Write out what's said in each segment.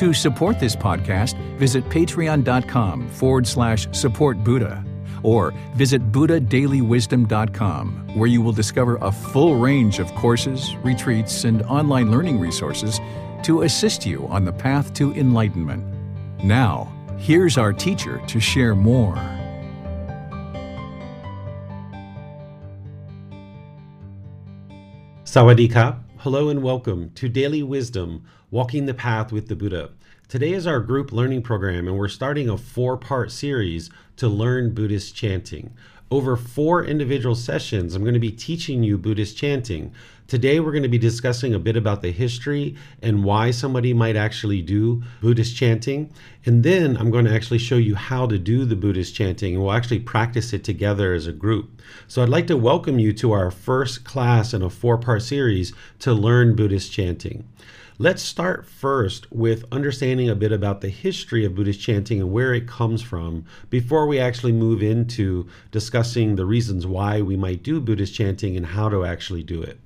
To support this podcast, visit patreon.com forward slash support Buddha or visit buddhadailywisdom.com where you will discover a full range of courses, retreats, and online learning resources to assist you on the path to enlightenment. Now, here's our teacher to share more. Sawadee Hello and welcome to Daily Wisdom Walking the Path with the Buddha. Today is our group learning program, and we're starting a four part series to learn Buddhist chanting. Over four individual sessions, I'm going to be teaching you Buddhist chanting. Today, we're going to be discussing a bit about the history and why somebody might actually do Buddhist chanting. And then I'm going to actually show you how to do the Buddhist chanting, and we'll actually practice it together as a group. So, I'd like to welcome you to our first class in a four part series to learn Buddhist chanting. Let's start first with understanding a bit about the history of Buddhist chanting and where it comes from before we actually move into discussing the reasons why we might do Buddhist chanting and how to actually do it.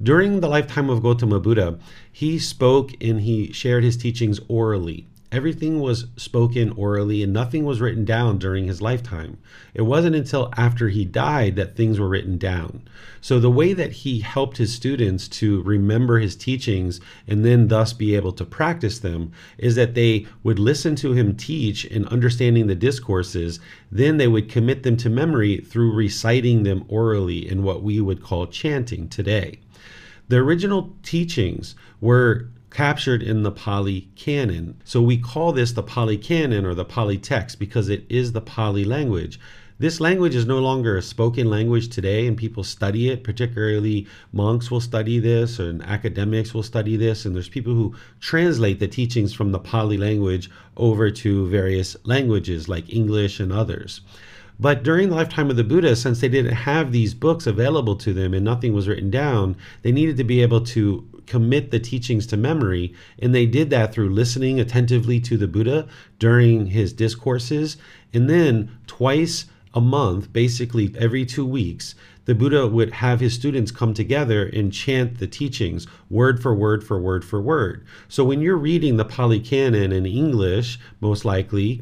During the lifetime of Gautama Buddha, he spoke and he shared his teachings orally. Everything was spoken orally and nothing was written down during his lifetime. It wasn't until after he died that things were written down. So, the way that he helped his students to remember his teachings and then thus be able to practice them is that they would listen to him teach and understanding the discourses. Then they would commit them to memory through reciting them orally in what we would call chanting today. The original teachings were captured in the Pali Canon. So we call this the Pali Canon or the Pali text because it is the Pali language. This language is no longer a spoken language today, and people study it. Particularly, monks will study this, and academics will study this. And there's people who translate the teachings from the Pali language over to various languages like English and others. But during the lifetime of the Buddha, since they didn't have these books available to them and nothing was written down, they needed to be able to commit the teachings to memory. And they did that through listening attentively to the Buddha during his discourses. And then twice a month, basically every two weeks, the Buddha would have his students come together and chant the teachings word for word for word for word. So when you're reading the Pali Canon in English, most likely,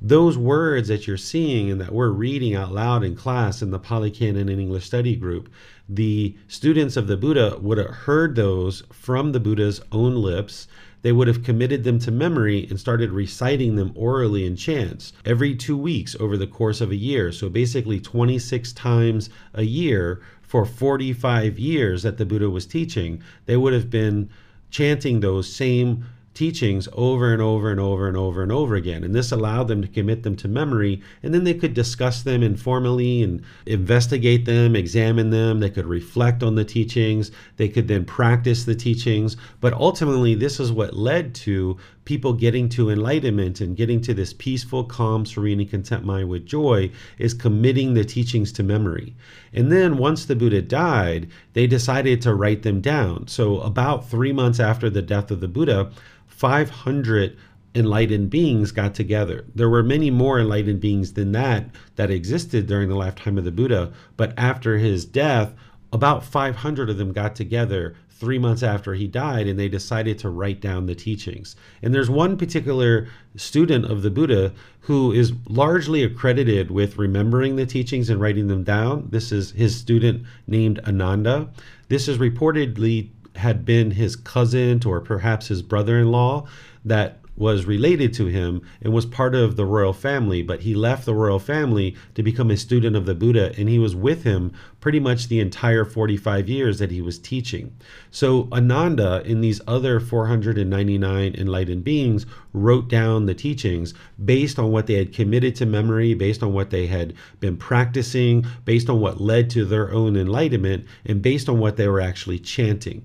those words that you're seeing and that we're reading out loud in class in the Pali Canon and English study group, the students of the Buddha would have heard those from the Buddha's own lips. They would have committed them to memory and started reciting them orally in chants every two weeks over the course of a year. So basically, 26 times a year for 45 years that the Buddha was teaching, they would have been chanting those same teachings over and over and over and over and over again. And this allowed them to commit them to memory. And then they could discuss them informally and investigate them, examine them. They could reflect on the teachings. They could then practice the teachings. But ultimately, this is what led to people getting to enlightenment and getting to this peaceful, calm, serene, and content mind with joy is committing the teachings to memory. And then once the Buddha died, they decided to write them down. So, about three months after the death of the Buddha, 500 enlightened beings got together. There were many more enlightened beings than that that existed during the lifetime of the Buddha, but after his death, about 500 of them got together three months after he died and they decided to write down the teachings. And there's one particular student of the Buddha who is largely accredited with remembering the teachings and writing them down. This is his student named Ananda. This is reportedly had been his cousin or perhaps his brother in law that was related to him and was part of the royal family, but he left the royal family to become a student of the Buddha, and he was with him pretty much the entire 45 years that he was teaching. So, Ananda and these other 499 enlightened beings wrote down the teachings based on what they had committed to memory, based on what they had been practicing, based on what led to their own enlightenment, and based on what they were actually chanting.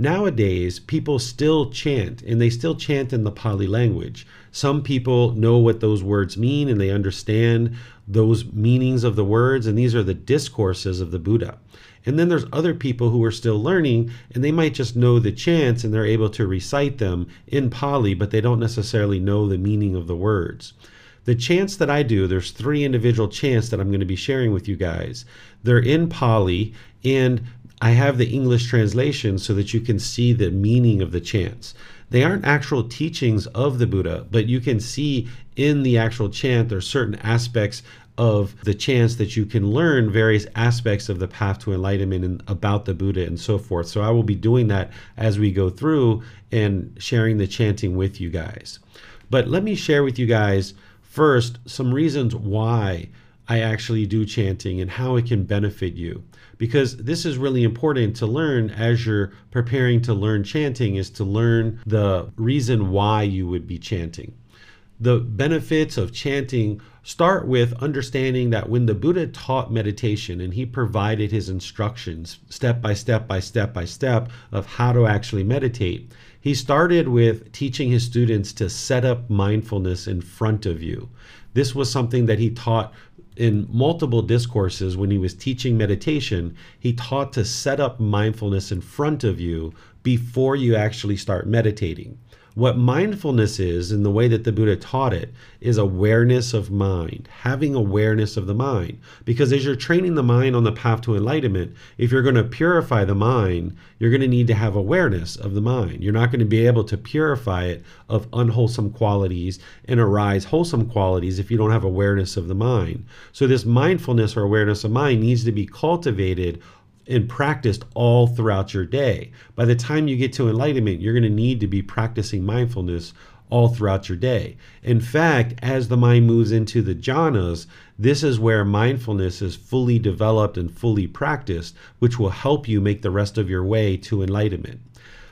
Nowadays, people still chant, and they still chant in the Pali language. Some people know what those words mean and they understand those meanings of the words, and these are the discourses of the Buddha. And then there's other people who are still learning and they might just know the chants and they're able to recite them in Pali, but they don't necessarily know the meaning of the words. The chants that I do, there's three individual chants that I'm going to be sharing with you guys. They're in Pali and I have the English translation so that you can see the meaning of the chants. They aren't actual teachings of the Buddha, but you can see in the actual chant there are certain aspects of the chance that you can learn various aspects of the path to enlightenment and about the Buddha and so forth. So I will be doing that as we go through and sharing the chanting with you guys. But let me share with you guys first some reasons why I actually do chanting and how it can benefit you. Because this is really important to learn as you're preparing to learn chanting, is to learn the reason why you would be chanting. The benefits of chanting start with understanding that when the Buddha taught meditation and he provided his instructions step by step by step by step of how to actually meditate, he started with teaching his students to set up mindfulness in front of you. This was something that he taught in multiple discourses when he was teaching meditation. He taught to set up mindfulness in front of you before you actually start meditating. What mindfulness is, in the way that the Buddha taught it, is awareness of mind, having awareness of the mind. Because as you're training the mind on the path to enlightenment, if you're going to purify the mind, you're going to need to have awareness of the mind. You're not going to be able to purify it of unwholesome qualities and arise wholesome qualities if you don't have awareness of the mind. So, this mindfulness or awareness of mind needs to be cultivated and practiced all throughout your day. By the time you get to enlightenment, you're going to need to be practicing mindfulness all throughout your day. In fact, as the mind moves into the jhanas, this is where mindfulness is fully developed and fully practiced, which will help you make the rest of your way to enlightenment.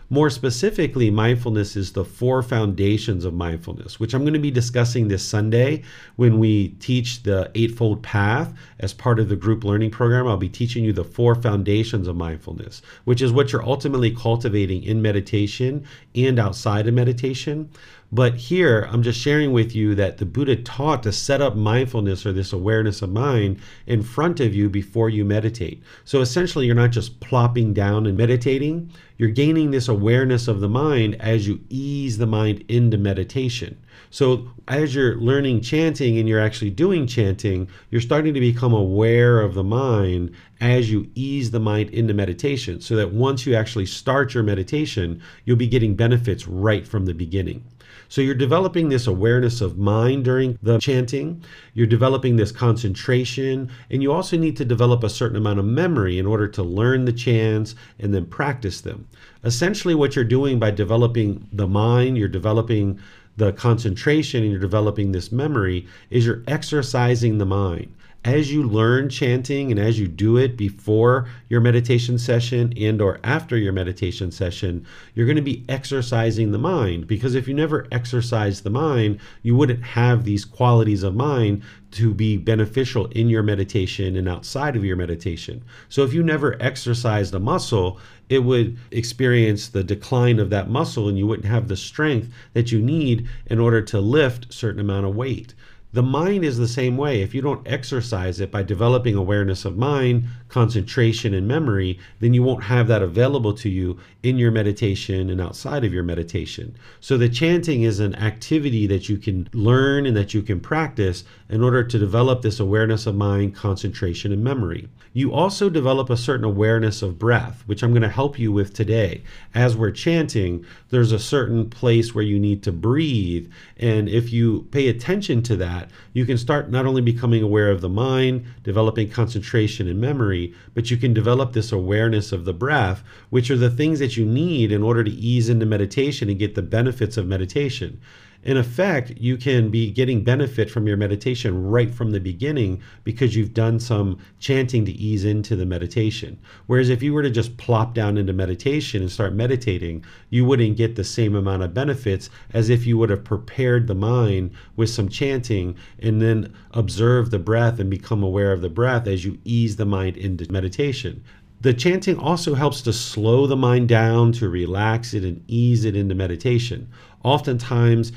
More specifically, mindfulness is the four foundations of mindfulness, which I'm going to be discussing this Sunday when we teach the Eightfold Path as part of the group learning program. I'll be teaching you the four foundations of mindfulness, which is what you're ultimately cultivating in meditation and outside of meditation. But here, I'm just sharing with you that the Buddha taught to set up mindfulness or this awareness of mind in front of you before you meditate. So essentially, you're not just plopping down and meditating, you're gaining this awareness of the mind as you ease the mind into meditation. So, as you're learning chanting and you're actually doing chanting, you're starting to become aware of the mind as you ease the mind into meditation. So that once you actually start your meditation, you'll be getting benefits right from the beginning. So you're developing this awareness of mind during the chanting, you're developing this concentration, and you also need to develop a certain amount of memory in order to learn the chants and then practice them. Essentially, what you're doing by developing the mind, you're developing the concentration and you're developing this memory is you're exercising the mind as you learn chanting and as you do it before your meditation session and or after your meditation session you're going to be exercising the mind. Because if you never exercise the mind you wouldn't have these qualities of mind to be beneficial in your meditation and outside of your meditation. So if you never exercise a muscle it would experience the decline of that muscle and you wouldn't have the strength that you need in order to lift certain amount of weight the mind is the same way. If you don't exercise it by developing awareness of mind, concentration, and memory, then you won't have that available to you in your meditation and outside of your meditation. So, the chanting is an activity that you can learn and that you can practice in order to develop this awareness of mind, concentration, and memory. You also develop a certain awareness of breath, which I'm going to help you with today. As we're chanting, there's a certain place where you need to breathe. And if you pay attention to that, you can start not only becoming aware of the mind, developing concentration and memory, but you can develop this awareness of the breath, which are the things that you need in order to ease into meditation and get the benefits of meditation in effect, you can be getting benefit from your meditation right from the beginning because you've done some chanting to ease into the meditation. Whereas if you were to just plop down into meditation and start meditating, you wouldn't get the same amount of benefits as if you would have prepared the mind with some chanting and then observe the breath and become aware of the breath as you ease the mind into meditation. The chanting also helps to slow the mind down, to relax it and ease it into meditation. Oftentimes,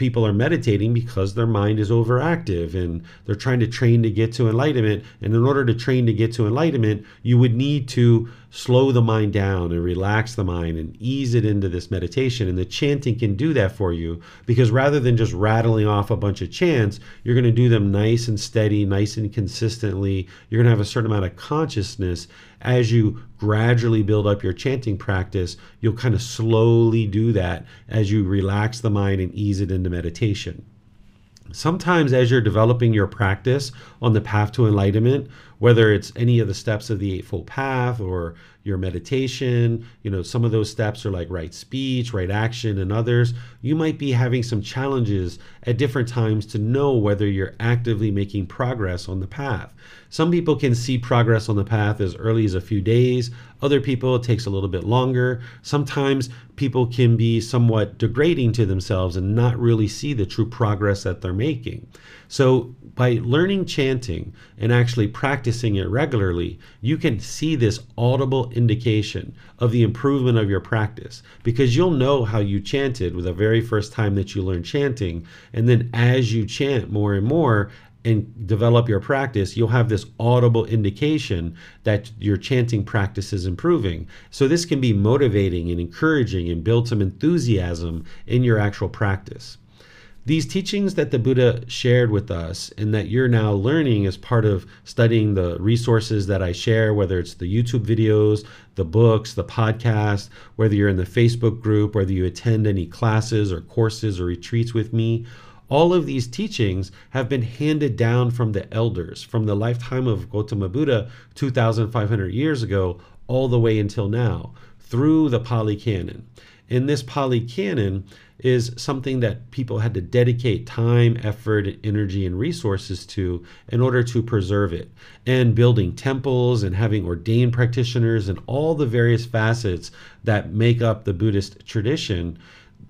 people are meditating because their mind is overactive and they're trying to train to get to enlightenment. And in order to train to get to enlightenment, you would need to slow the mind down and relax the mind and ease it into this meditation. And the chanting can do that for you because rather than just rattling off a bunch of chants, you're going to do them nice and steady, nice and consistently. You're going to have a certain amount of consciousness as you gradually build up your chanting practice, you'll kind of slowly do that as you relax the mind and ease it into meditation. Sometimes, as you're developing your practice on the path to enlightenment, whether it's any of the steps of the Eightfold Path or your meditation, you know, some of those steps are like right speech, right action, and others. You might be having some challenges at different times to know whether you're actively making progress on the path. Some people can see progress on the path as early as a few days. Other people, it takes a little bit longer. Sometimes people can be somewhat degrading to themselves and not really see the true progress that they're making. So, by learning chanting and actually practicing it regularly, you can see this audible indication of the improvement of your practice because you'll know how you chanted with the very first time that you learn chanting. And then as you chant more and more, and develop your practice, you'll have this audible indication that your chanting practice is improving. So, this can be motivating and encouraging and build some enthusiasm in your actual practice. These teachings that the Buddha shared with us and that you're now learning as part of studying the resources that I share, whether it's the YouTube videos, the books, the podcast, whether you're in the Facebook group, whether you attend any classes or courses or retreats with me, all of these teachings have been handed down from the elders from the lifetime of Gautama Buddha 2,500 years ago all the way until now through the Pali Canon. In this Pali Canon, is something that people had to dedicate time, effort, energy, and resources to in order to preserve it. And building temples and having ordained practitioners and all the various facets that make up the Buddhist tradition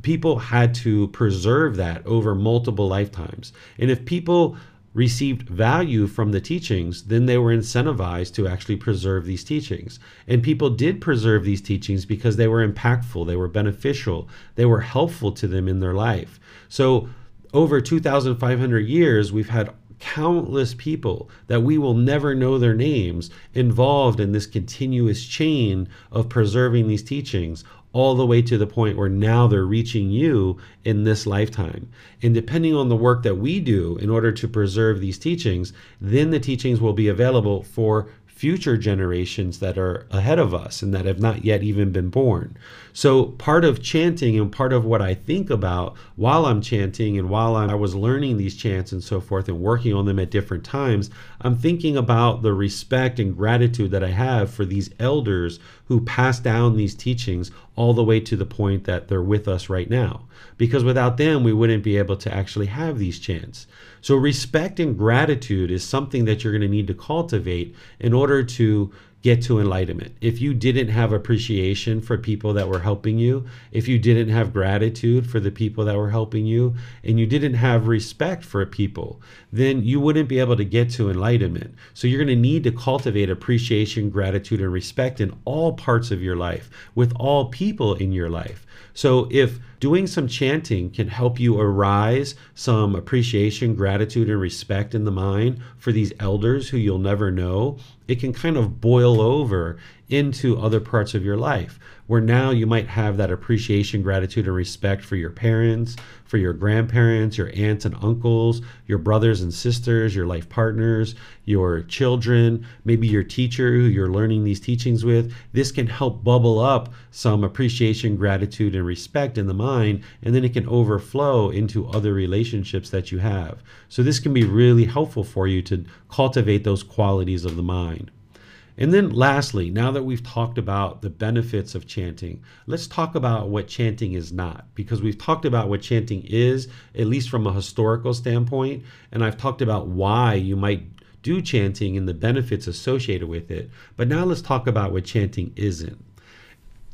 people had to preserve that over multiple lifetimes. And if people received value from the teachings, then they were incentivized to actually preserve these teachings. And people did preserve these teachings because they were impactful, they were beneficial, they were helpful to them in their life. So, over 2,500 years, we've had countless people that we will never know their names involved in this continuous chain of preserving these teachings all the way to the point where now they're reaching you in this lifetime. And depending on the work that we do in order to preserve these teachings, then the teachings will be available for future generations that are ahead of us and that have not yet even been born. So, part of chanting and part of what I think about while I'm chanting and while I was learning these chants and so forth and working on them at different times, I'm thinking about the respect and gratitude that I have for these elders who passed down these teachings all the way to the point that they're with us right now. Because without them, we wouldn't be able to actually have these chants. So, respect and gratitude is something that you're going to need to cultivate in order to get to enlightenment. If you didn't have appreciation for people that were helping you, if you didn't have gratitude for the people that were helping you, and you didn't have respect for people, then you wouldn't be able to get to enlightenment. So you're going to need to cultivate appreciation, gratitude, and respect in all parts of your life, with all people in your life. So if doing some chanting can help you arise some appreciation, gratitude, and respect in the mind for these elders who you'll never know, it can kind of boil over into other parts of your life where now you might have that appreciation, gratitude, and respect for your parents, for your grandparents, your aunts and uncles, your brothers and sisters, your life partners, your children, maybe your teacher who you're learning these teachings with. This can help bubble up some appreciation, gratitude, and respect in the mind, and then it can overflow into other relationships that you have. So, this can be really helpful for you to cultivate those qualities of the mind. And then, lastly, now that we've talked about the benefits of chanting, let's talk about what chanting is not. Because we've talked about what chanting is, at least from a historical standpoint, and I've talked about why you might do chanting and the benefits associated with it. But now let's talk about what chanting isn't.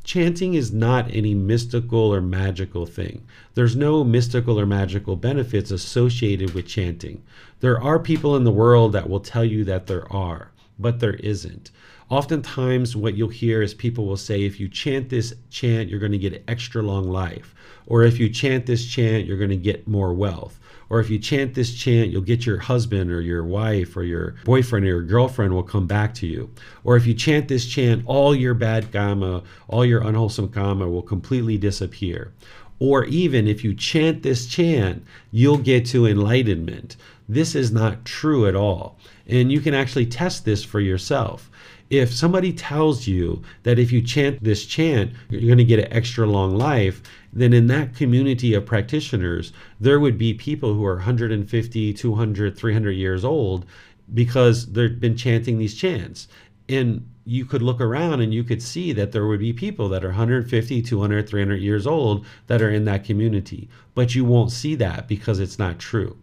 Chanting is not any mystical or magical thing. There's no mystical or magical benefits associated with chanting. There are people in the world that will tell you that there are. But there isn't. Oftentimes, what you'll hear is people will say, if you chant this chant, you're going to get extra long life. Or if you chant this chant, you're going to get more wealth. Or if you chant this chant, you'll get your husband or your wife or your boyfriend or your girlfriend will come back to you. Or if you chant this chant, all your bad karma, all your unwholesome karma will completely disappear. Or even if you chant this chant, you'll get to enlightenment. This is not true at all. And you can actually test this for yourself. If somebody tells you that if you chant this chant, you're going to get an extra long life, then in that community of practitioners, there would be people who are 150, 200, 300 years old because they've been chanting these chants. And you could look around and you could see that there would be people that are 150, 200, 300 years old that are in that community. But you won't see that because it's not true.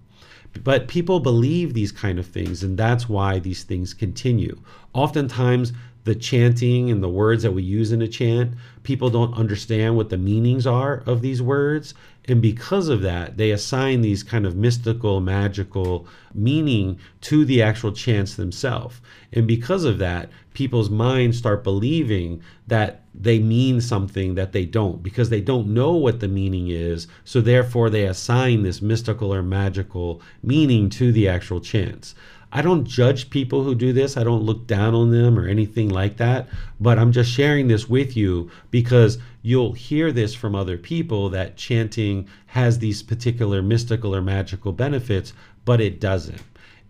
But people believe these kind of things, and that's why these things continue. Oftentimes, the chanting and the words that we use in a chant, people don't understand what the meanings are of these words. And because of that, they assign these kind of mystical, magical meaning to the actual chants themselves. And because of that, people's minds start believing that they mean something that they don't because they don't know what the meaning is. So therefore, they assign this mystical or magical meaning to the actual chants. I don't judge people who do this. I don't look down on them or anything like that. But I'm just sharing this with you because you'll hear this from other people that chanting has these particular mystical or magical benefits, but it doesn't.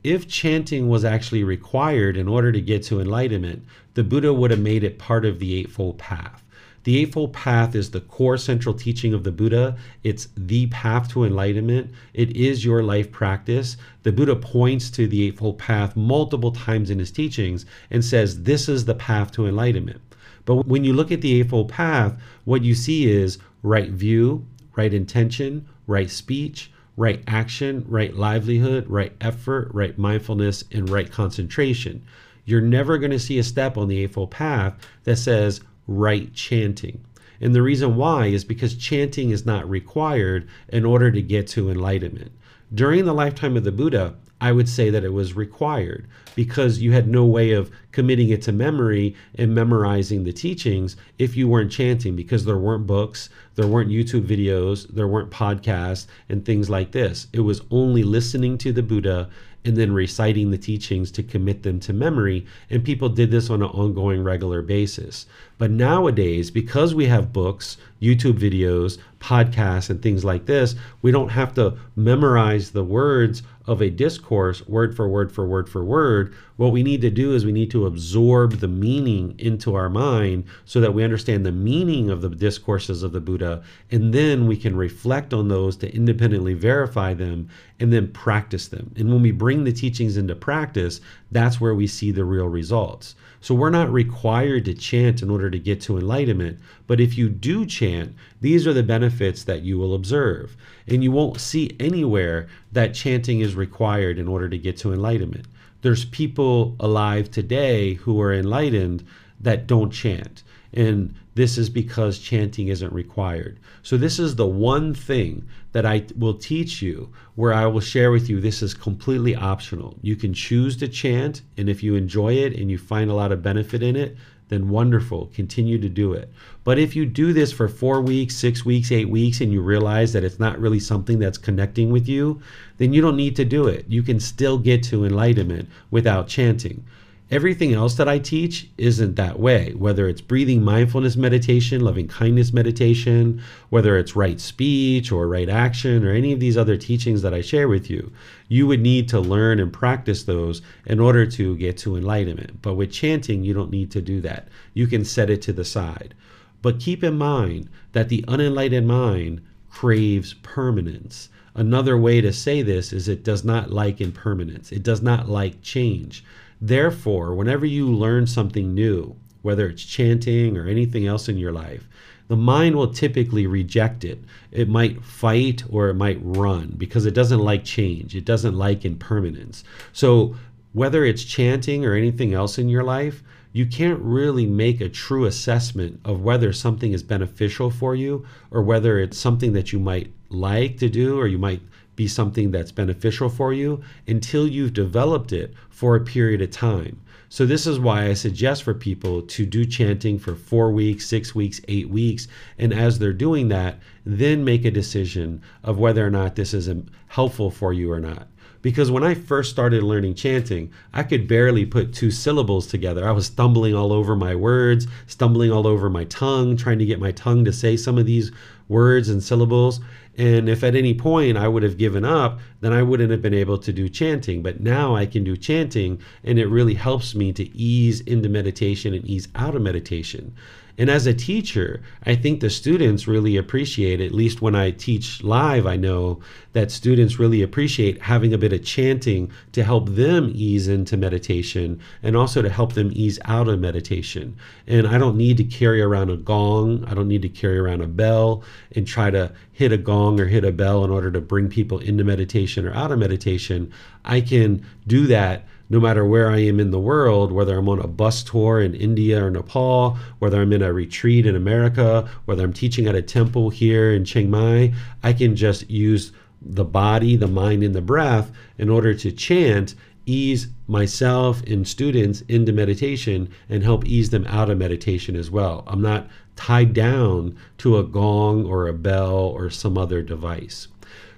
If chanting was actually required in order to get to enlightenment, the Buddha would have made it part of the Eightfold Path. The Eightfold Path is the core central teaching of the Buddha. It's the path to enlightenment. It is your life practice. The Buddha points to the Eightfold Path multiple times in his teachings and says, This is the path to enlightenment. But when you look at the Eightfold Path, what you see is right view, right intention, right speech, right action, right livelihood, right effort, right mindfulness, and right concentration. You're never going to see a step on the Eightfold Path that says, right chanting. And the reason why is because chanting is not required in order to get to enlightenment. During the lifetime of the Buddha, I would say that it was required because you had no way of committing it to memory and memorizing the teachings if you weren't chanting because there weren't books, there weren't YouTube videos, there weren't podcasts, and things like this. It was only listening to the Buddha and then reciting the teachings to commit them to memory. And people did this on an ongoing, regular basis. But nowadays, because we have books, YouTube videos, podcasts, and things like this, we don't have to memorize the words of a discourse word for word for word for word. What we need to do is we need to absorb the meaning into our mind so that we understand the meaning of the discourses of the Buddha, and then we can reflect on those to independently verify them and then practice them. And when we bring the teachings into practice, that's where we see the real results. So we're not required to chant in order to get to enlightenment. But if you do chant, these are the benefits that you will observe. And you won't see anywhere that chanting is required in order to get to enlightenment. There's people alive today who are enlightened that don't chant. And this is because chanting isn't required. So, this is the one thing that I will teach you where I will share with you this is completely optional. You can choose to chant, and if you enjoy it and you find a lot of benefit in it, then wonderful, continue to do it. But if you do this for four weeks, six weeks, eight weeks, and you realize that it's not really something that's connecting with you, then you don't need to do it. You can still get to enlightenment without chanting. Everything else that I teach isn't that way, whether it's breathing mindfulness meditation, loving kindness meditation, whether it's right speech or right action, or any of these other teachings that I share with you. You would need to learn and practice those in order to get to enlightenment. But with chanting, you don't need to do that. You can set it to the side. But keep in mind that the unenlightened mind craves permanence. Another way to say this is it does not like impermanence, it does not like change. Therefore, whenever you learn something new, whether it's chanting or anything else in your life, the mind will typically reject it. It might fight or it might run because it doesn't like change. It doesn't like impermanence. So, whether it's chanting or anything else in your life, you can't really make a true assessment of whether something is beneficial for you or whether it's something that you might like to do or you might be something that's beneficial for you until you've developed it for a period of time. So, this is why I suggest for people to do chanting for four weeks, six weeks, eight weeks. And as they're doing that, then make a decision of whether or not this is um, helpful for you or not. Because when I first started learning chanting, I could barely put two syllables together. I was stumbling all over my words, stumbling all over my tongue, trying to get my tongue to say some of these words and syllables. And if at any point I would have given up, then I wouldn't have been able to do chanting. But now I can do chanting, and it really helps me to ease into meditation and ease out of meditation. And as a teacher, I think the students really appreciate, at least when I teach live, I know that students really appreciate having a bit of chanting to help them ease into meditation and also to help them ease out of meditation. And I don't need to carry around a gong, I don't need to carry around a bell and try to hit a gong or hit a bell in order to bring people into meditation or out of meditation. I can do that no matter where I am in the world, whether I'm on a bus tour in India or Nepal, whether I'm in a retreat in America, whether I'm teaching at a temple here in Chiang Mai, I can just use the body, the mind, and the breath in order to chant, ease myself and students into meditation, and help ease them out of meditation as well. I'm not tied down to a gong or a bell or some other device.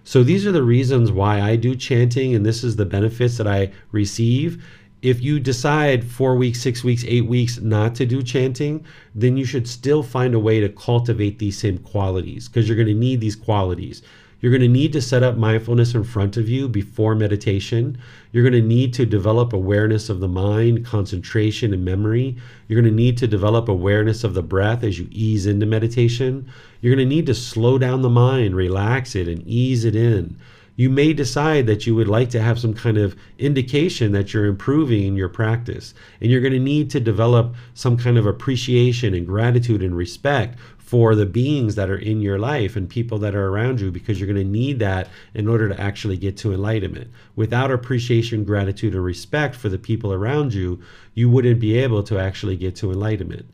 So these are the reasons why I do chanting, and this is the benefits that I receive. If you decide four weeks, six weeks, eight weeks not to do chanting, then you should still find a way to cultivate these same qualities because you're going to need these qualities. You're going to need to set up mindfulness in front of you before meditation. You're going to need to develop awareness of the mind, concentration, and memory. You're going to need to develop awareness of the breath as you ease into meditation. You're going to need to slow down the mind, relax it, and ease it in. You may decide that you would like to have some kind of indication that you're improving in your practice. And you're going to need to develop some kind of appreciation and gratitude and respect for the beings that are in your life and people that are around you because you're going to need that in order to actually get to enlightenment. Without appreciation, gratitude, and respect for the people around you, you wouldn't be able to actually get to enlightenment.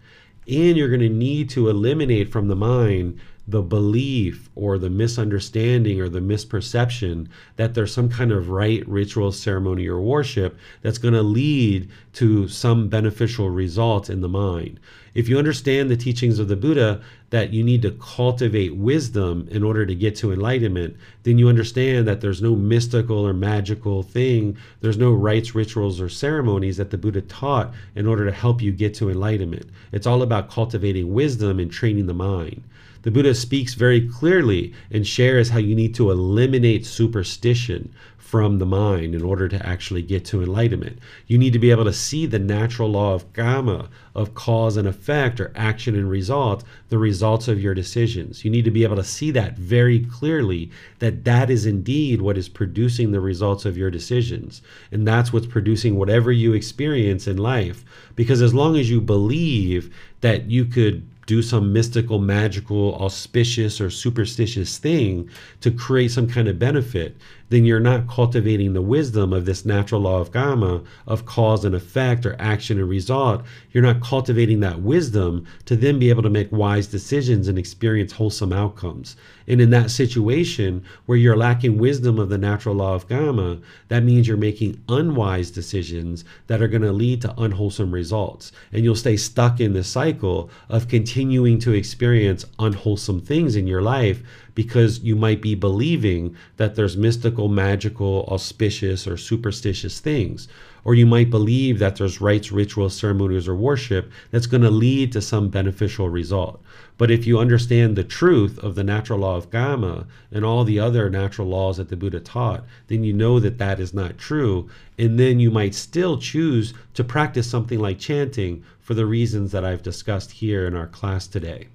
And you're going to need to eliminate from the mind the belief or the misunderstanding or the misperception that there's some kind of rite, ritual, ceremony, or worship that's going to lead to some beneficial result in the mind. If you understand the teachings of the Buddha that you need to cultivate wisdom in order to get to enlightenment, then you understand that there's no mystical or magical thing, there's no rites, rituals, or ceremonies that the Buddha taught in order to help you get to enlightenment. It's all about cultivating wisdom and training the mind. The Buddha speaks very clearly and shares how you need to eliminate superstition from the mind in order to actually get to enlightenment. You need to be able to see the natural law of karma, of cause and effect, or action and result, the results of your decisions. You need to be able to see that very clearly that that is indeed what is producing the results of your decisions. And that's what's producing whatever you experience in life. Because as long as you believe that you could do some mystical, magical, auspicious, or superstitious thing to create some kind of benefit, then you're not cultivating the wisdom of this natural law of karma, of cause and effect, or action and result. You're not cultivating that wisdom to then be able to make wise decisions and experience wholesome outcomes. And in that situation where you're lacking wisdom of the natural law of karma, that means you're making unwise decisions that are going to lead to unwholesome results. And you'll stay stuck in the cycle of continuing to experience unwholesome things in your life because you might be believing that there's mystical, magical, auspicious, or superstitious things. Or you might believe that there's rites, rituals, ceremonies, or worship that's going to lead to some beneficial result. But if you understand the truth of the natural law of karma and all the other natural laws that the Buddha taught, then you know that that is not true. And then you might still choose to practice something like chanting for the reasons that I've discussed here in our class today.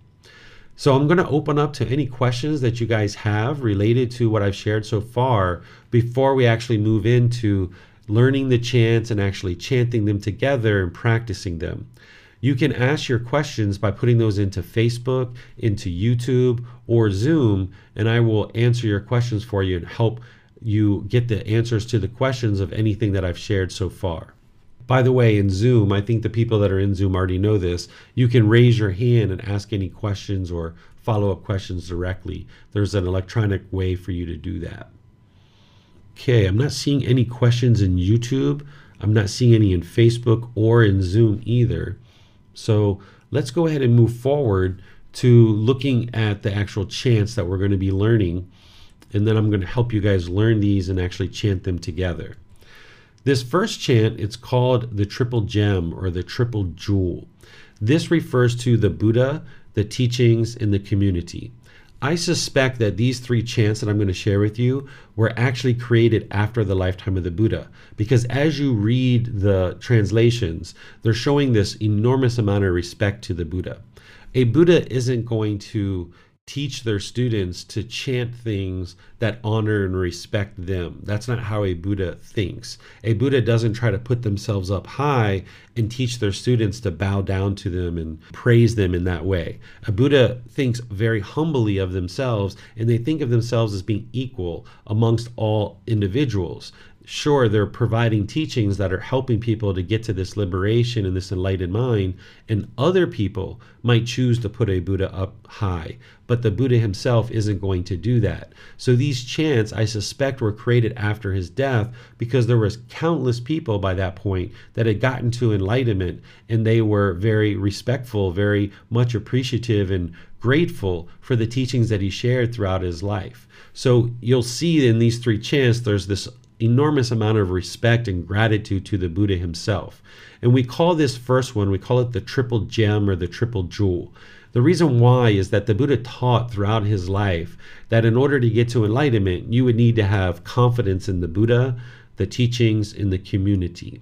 So I'm going to open up to any questions that you guys have related to what I've shared so far before we actually move into learning the chants and actually chanting them together and practicing them. You can ask your questions by putting those into Facebook, into YouTube, or Zoom, and I will answer your questions for you and help you get the answers to the questions of anything that I've shared so far. By the way, in Zoom, I think the people that are in Zoom already know this. You can raise your hand and ask any questions or follow up questions directly. There's an electronic way for you to do that. Okay, I'm not seeing any questions in YouTube. I'm not seeing any in Facebook or in Zoom either. So let's go ahead and move forward to looking at the actual chants that we're going to be learning. And then I'm going to help you guys learn these and actually chant them together. This first chant, it's called the triple gem or the triple jewel. This refers to the Buddha, the teachings, and the community. I suspect that these three chants that I'm going to share with you were actually created after the lifetime of the Buddha. Because as you read the translations, they're showing this enormous amount of respect to the Buddha. A Buddha isn't going to teach their students to chant things that honor and respect them. That's not how a Buddha thinks. A Buddha doesn't try to put themselves up high and teach their students to bow down to them and praise them in that way. A Buddha thinks very humbly of themselves and they think of themselves as being equal amongst all individuals sure they're providing teachings that are helping people to get to this liberation and this enlightened mind and other people might choose to put a buddha up high but the buddha himself isn't going to do that so these chants i suspect were created after his death because there was countless people by that point that had gotten to enlightenment and they were very respectful very much appreciative and grateful for the teachings that he shared throughout his life so you'll see in these three chants there's this enormous amount of respect and gratitude to the Buddha himself. And we call this first one, we call it the triple gem or the triple jewel. The reason why is that the Buddha taught throughout his life that in order to get to enlightenment, you would need to have confidence in the Buddha, the teachings, in the community.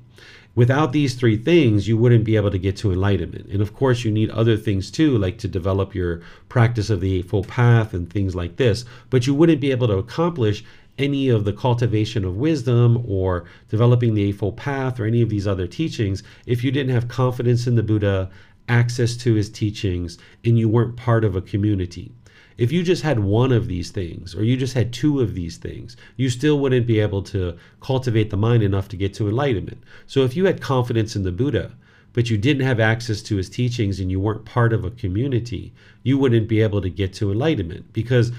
Without these three things, you wouldn't be able to get to enlightenment. And of course, you need other things too, like to develop your practice of the Eightfold Path and things like this. But you wouldn't be able to accomplish any of the cultivation of wisdom or developing the Eightfold Path or any of these other teachings if you didn't have confidence in the Buddha, access to his teachings, and you weren't part of a community. If you just had one of these things, or you just had two of these things, you still wouldn't be able to cultivate the mind enough to get to enlightenment. So if you had confidence in the Buddha, but you didn't have access to his teachings and you weren't part of a community, you wouldn't be able to get to enlightenment because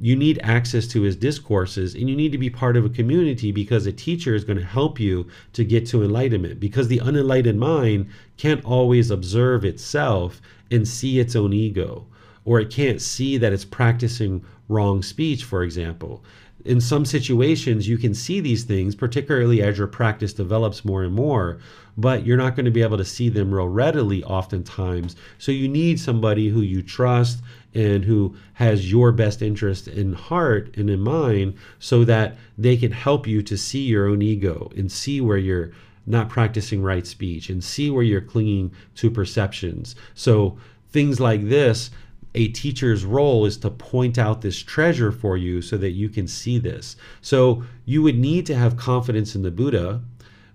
you need access to his discourses and you need to be part of a community because a teacher is going to help you to get to enlightenment because the unenlightened mind can't always observe itself and see its own ego or it can't see that it's practicing wrong speech for example. In some situations you can see these things particularly as your practice develops more and more but you're not going to be able to see them real readily oftentimes so you need somebody who you trust and who has your best interest in heart and in mind so that they can help you to see your own ego and see where you're not practicing right speech and see where you're clinging to perceptions. So things like this a teacher's role is to point out this treasure for you so that you can see this. So you would need to have confidence in the Buddha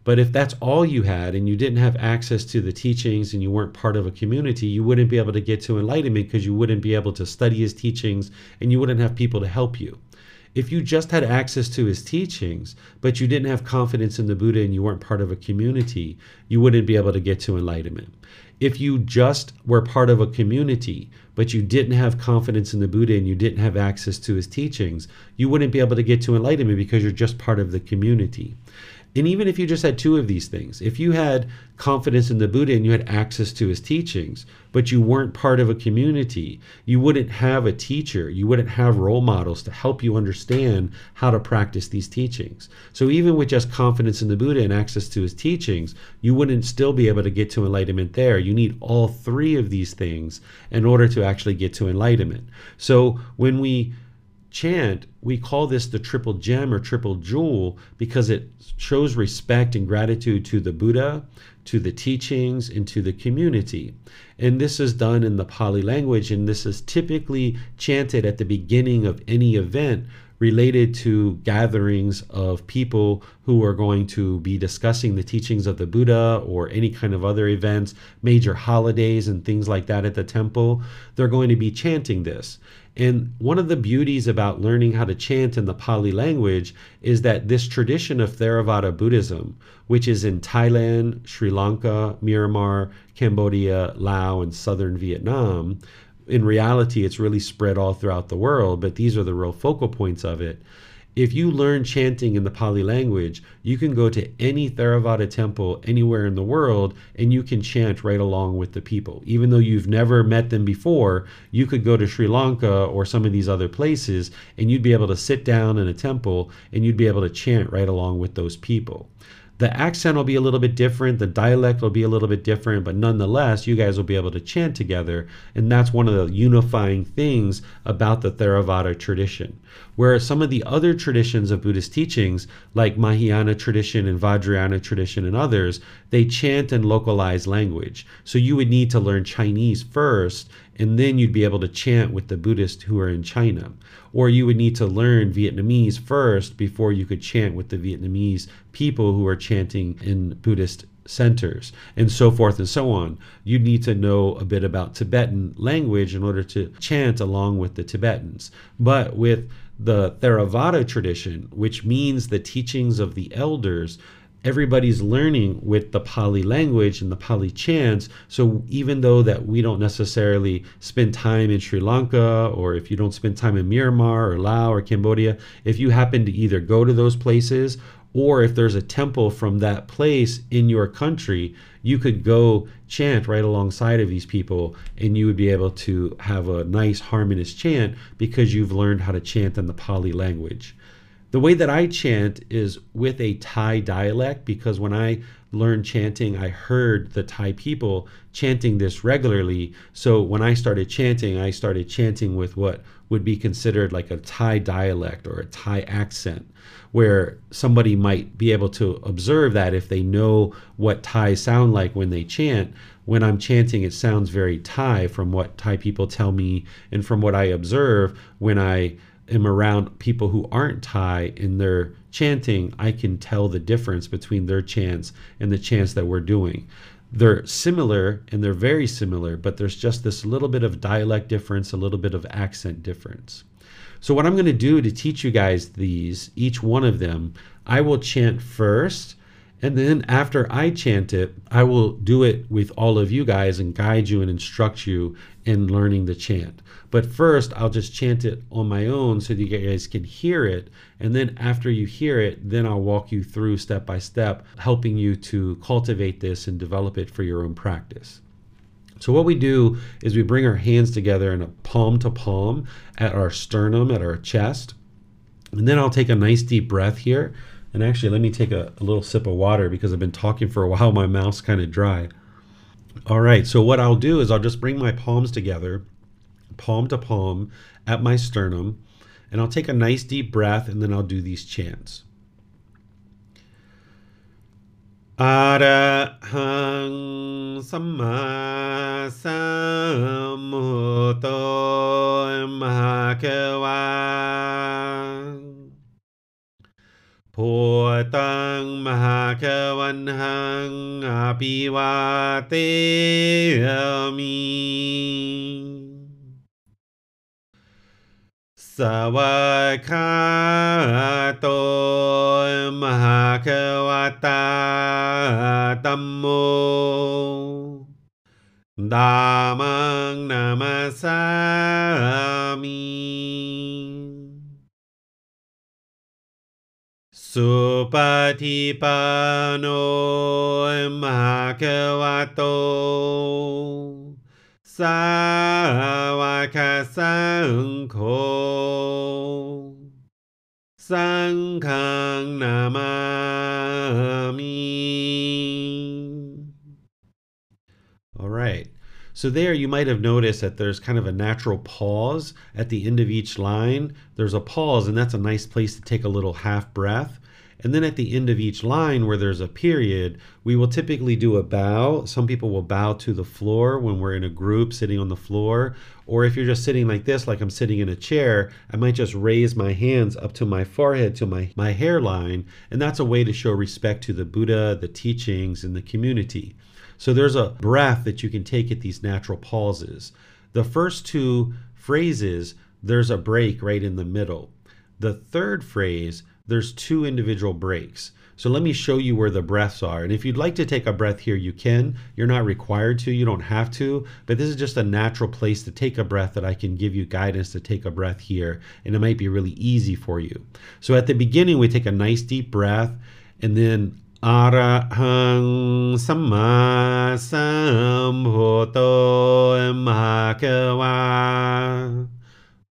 but if that's all you had and you didn't have access to the teachings and you weren't part of a community, you wouldn't be able to get to enlightenment because you wouldn't be able to study his teachings and you wouldn't have people to help you. If you just had access to his teachings, but you didn't have confidence in the Buddha and you weren't part of a community, you wouldn't be able to get to enlightenment. If you just were part of a community, but you didn't have confidence in the Buddha and you didn't have access to his teachings, you wouldn't be able to get to enlightenment because you're just part of the community. And even if you just had two of these things, if you had confidence in the Buddha and you had access to his teachings, but you weren't part of a community, you wouldn't have a teacher, you wouldn't have role models to help you understand how to practice these teachings. So even with just confidence in the Buddha and access to his teachings, you wouldn't still be able to get to enlightenment there. You need all three of these things in order to actually get to enlightenment. So when we chant, we call this the triple gem or triple jewel because it shows respect and gratitude to the Buddha, to the teachings, and to the community. And this is done in the Pali language, and this is typically chanted at the beginning of any event related to gatherings of people who are going to be discussing the teachings of the Buddha or any kind of other events, major holidays, and things like that at the temple. They're going to be chanting this. And one of the beauties about learning how to chant in the Pali language is that this tradition of Theravada Buddhism, which is in Thailand, Sri Lanka, Myanmar, Cambodia, Laos, and southern Vietnam, in reality, it's really spread all throughout the world, but these are the real focal points of it. If you learn chanting in the Pali language, you can go to any Theravada temple anywhere in the world and you can chant right along with the people. Even though you've never met them before, you could go to Sri Lanka or some of these other places and you'd be able to sit down in a temple and you'd be able to chant right along with those people. The accent will be a little bit different, the dialect will be a little bit different, but nonetheless, you guys will be able to chant together. And that's one of the unifying things about the Theravada tradition. Whereas some of the other traditions of Buddhist teachings, like Mahayana tradition and Vajrayana tradition and others, they chant in localized language. So you would need to learn Chinese first, and then you'd be able to chant with the Buddhists who are in China. Or you would need to learn Vietnamese first before you could chant with the Vietnamese people who are chanting in Buddhist centers and so forth and so on. You need to know a bit about Tibetan language in order to chant along with the Tibetans. But with the Theravada tradition, which means the teachings of the elders, everybody's learning with the Pali language and the Pali chants. So even though that we don't necessarily spend time in Sri Lanka, or if you don't spend time in Myanmar or Laos or Cambodia, if you happen to either go to those places or if there's a temple from that place in your country, you could go chant right alongside of these people and you would be able to have a nice harmonious chant because you've learned how to chant in the Pali language. The way that I chant is with a Thai dialect because when I learned chanting, I heard the Thai people chanting this regularly. So when I started chanting, I started chanting with what would be considered like a Thai dialect or a Thai accent, where somebody might be able to observe that if they know what Thai sound like when they chant. When I'm chanting, it sounds very Thai from what Thai people tell me and from what I observe when I am around people who aren't Thai in their chanting, I can tell the difference between their chants and the chants that we're doing. They're similar and they're very similar, but there's just this little bit of dialect difference, a little bit of accent difference. So, what I'm going to do to teach you guys these, each one of them, I will chant first and then after I chant it, I will do it with all of you guys and guide you and instruct you in learning the chant. But first, I'll just chant it on my own so that you guys can hear it. And then after you hear it, then I'll walk you through step by step, helping you to cultivate this and develop it for your own practice. So, what we do is we bring our hands together in a palm to palm at our sternum, at our chest. And then I'll take a nice deep breath here. And actually, let me take a, a little sip of water because I've been talking for a while. My mouth's kind of dry. All right, so what I'll do is I'll just bring my palms together, palm to palm, at my sternum, and I'll take a nice deep breath and then I'll do these chants. Arahang Samma Sambuddho Mahakawa พุตังมหาควันหังอภิวาเตมิสวากาโตมหาควตาตัมโมดามังนามาสามี Supatipano Bhagavato Sāvaka Sangho Sanghang Namami All right. So there you might have noticed that there's kind of a natural pause at the end of each line. There's a pause and that's a nice place to take a little half breath. And then at the end of each line where there's a period, we will typically do a bow. Some people will bow to the floor when we're in a group sitting on the floor. Or if you're just sitting like this, like I'm sitting in a chair, I might just raise my hands up to my forehead, to my, my hairline. And that's a way to show respect to the Buddha, the teachings, and the community. So there's a breath that you can take at these natural pauses. The first two phrases, there's a break right in the middle. The third phrase, there's two individual breaks. So let me show you where the breaths are. And if you'd like to take a breath here, you can. You're not required to, you don't have to, but this is just a natural place to take a breath that I can give you guidance to take a breath here. And it might be really easy for you. So at the beginning, we take a nice deep breath and then Arahang Sama Sambuddho.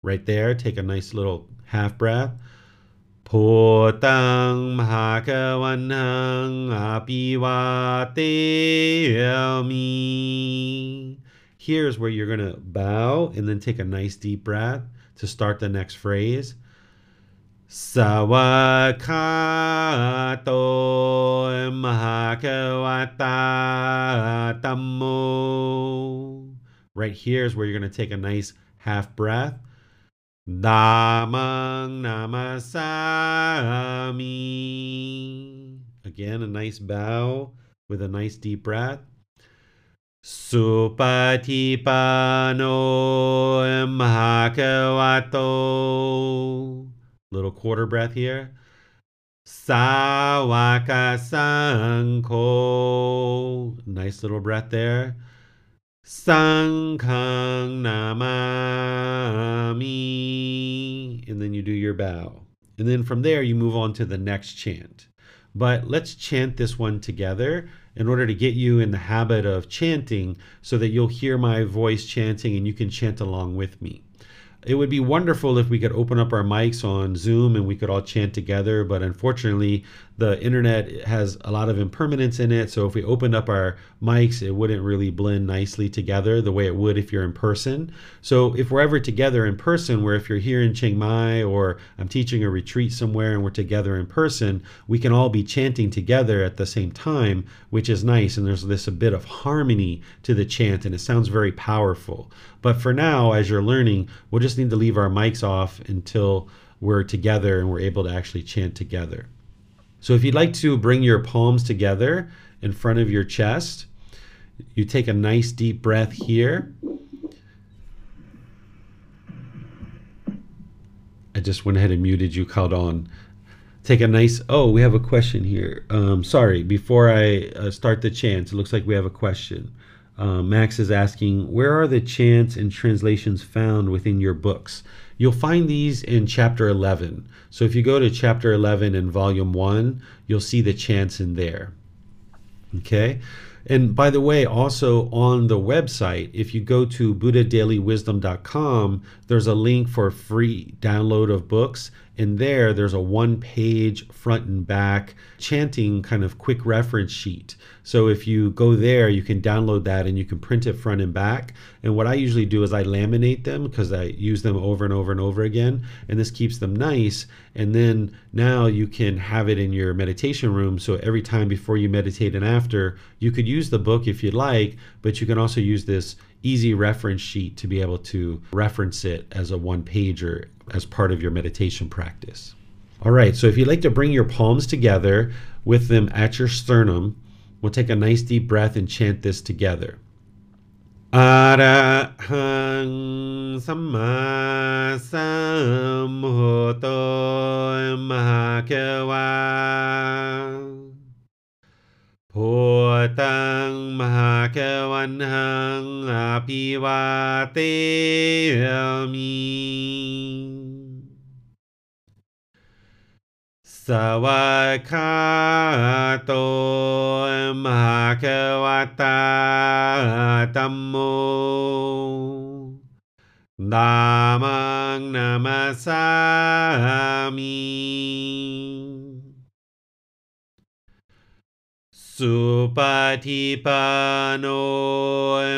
Right there, take a nice little half breath. भूतं Here's where you're going to bow and then take a nice deep breath to start the next phrase. Sawakato Right here is where you're going to take a nice half breath. Damang namasami. Again, a nice bow with a nice deep breath. Supatipano mahakavato. Little quarter breath here. Sawaka sanko. Nice little breath there. Sanghang Namami. And then you do your bow. And then from there, you move on to the next chant. But let's chant this one together in order to get you in the habit of chanting so that you'll hear my voice chanting and you can chant along with me it would be wonderful if we could open up our mics on Zoom and we could all chant together. But unfortunately, the internet has a lot of impermanence in it. So if we opened up our mics, it wouldn't really blend nicely together the way it would if you're in person. So if we're ever together in person, where if you're here in Chiang Mai or I'm teaching a retreat somewhere and we're together in person, we can all be chanting together at the same time, which is nice. And there's this a bit of harmony to the chant and it sounds very powerful. But for now, as you're learning, we'll just need to leave our mics off until we're together and we're able to actually chant together. So if you'd like to bring your palms together in front of your chest, you take a nice deep breath here. I just went ahead and muted you, called on. Take a nice. Oh, we have a question here. Um, sorry, before I uh, start the chants, it looks like we have a question. Uh, Max is asking, where are the chants and translations found within your books? You'll find these in chapter 11. So if you go to chapter 11 in volume 1, you'll see the chants in there. Okay? And by the way, also on the website, if you go to buddhadailywisdom.com, there's a link for free download of books. And there, there's a one page front and back chanting kind of quick reference sheet. So if you go there, you can download that and you can print it front and back. And what I usually do is I laminate them because I use them over and over and over again. And this keeps them nice. And then now you can have it in your meditation room. So every time before you meditate and after, you could use the book if you'd like, but you can also use this easy reference sheet to be able to reference it as a one pager as part of your meditation practice. All right, so if you'd like to bring your palms together with them at your sternum, we'll take a nice deep breath and chant this together. Arahang Samma Sambuddho พุตังมหาแควันหังอภิวาเตมิสวากขาโตมหาแควตาตัมโมดามังนามาสามี Supatipano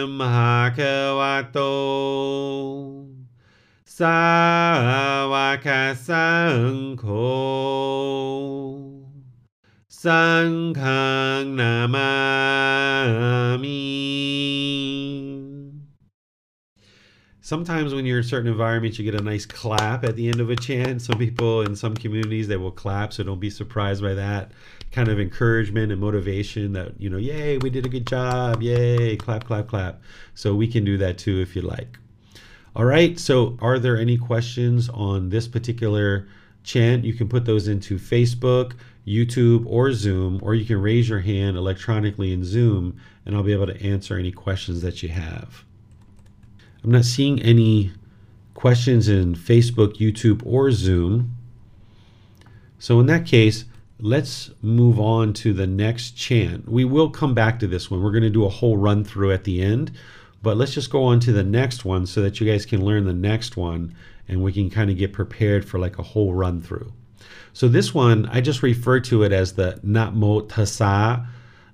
Mahakavato Sawakasangko Sanghang Namami. Sometimes when you're in certain environments, you get a nice clap at the end of a chant. Some people in some communities they will clap, so don't be surprised by that kind of encouragement and motivation that you know, yay, we did a good job, yay, clap, clap, clap. So we can do that too if you like. All right. So, are there any questions on this particular chant, you can put those into Facebook, YouTube, or Zoom, or you can raise your hand electronically in Zoom, and I'll be able to answer any questions that you have. I'm not seeing any questions in Facebook, YouTube, or Zoom. So, in that case, let's move on to the next chant. We will come back to this one. We're going to do a whole run through at the end, but let's just go on to the next one so that you guys can learn the next one and we can kind of get prepared for like a whole run through. So this one, I just refer to it as the Namo Tassa.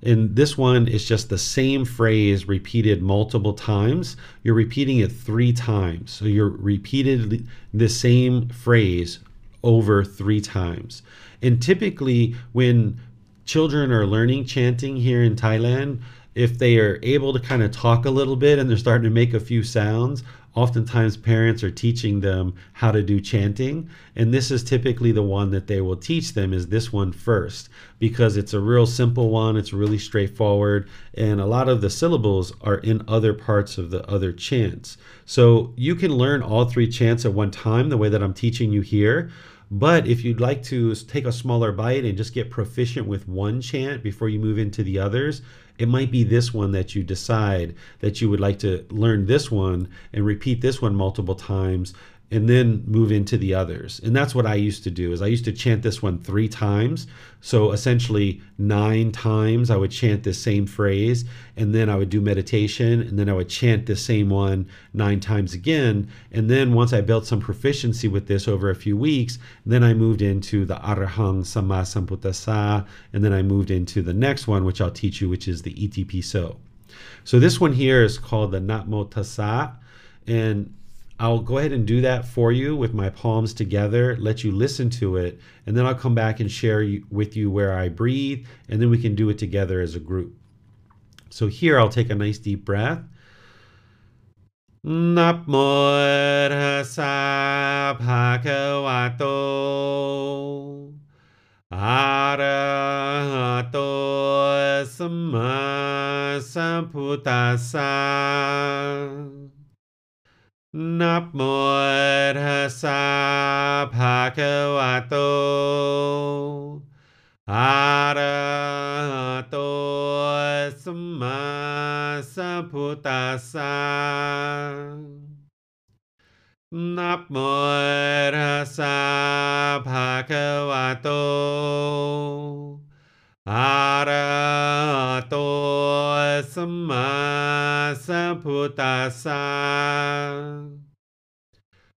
And this one is just the same phrase repeated multiple times. You're repeating it three times. So you're repeated the same phrase over three times. And typically, when children are learning chanting here in Thailand, if they are able to kind of talk a little bit and they're starting to make a few sounds, oftentimes parents are teaching them how to do chanting. And this is typically the one that they will teach them is this one first because it's a real simple one it's really straightforward and a lot of the syllables are in other parts of the other chants. So you can learn all three chants at one time the way that i'm teaching you here but if you'd like to take a smaller bite and just get proficient with one chant before you move into the others, it might be this one that you decide that you would like to learn this one and repeat this one multiple times and then move into the others. And that's what I used to do is I used to chant this one 3 times. So essentially 9 times I would chant this same phrase and then I would do meditation and then I would chant the same one 9 times again and then once I built some proficiency with this over a few weeks, then I moved into the Arahang Sama Sambuddhasa and then I moved into the next one which I'll teach you which is the Iti Piso. So this one here is called the Namo Tassa and I'll go ahead and do that for you with my palms together, let you listen to it, and then I'll come back and share with you where I breathe, and then we can do it together as a group. So here I'll take a nice deep breath. Arahato Sama Sambuddhassa นับโมทัสสะภะคะวะโตอะระหะโตสัมมาสัมพุทธัสสะนับโมทัสสะภะคะวะโตอะระหะโตสัมมา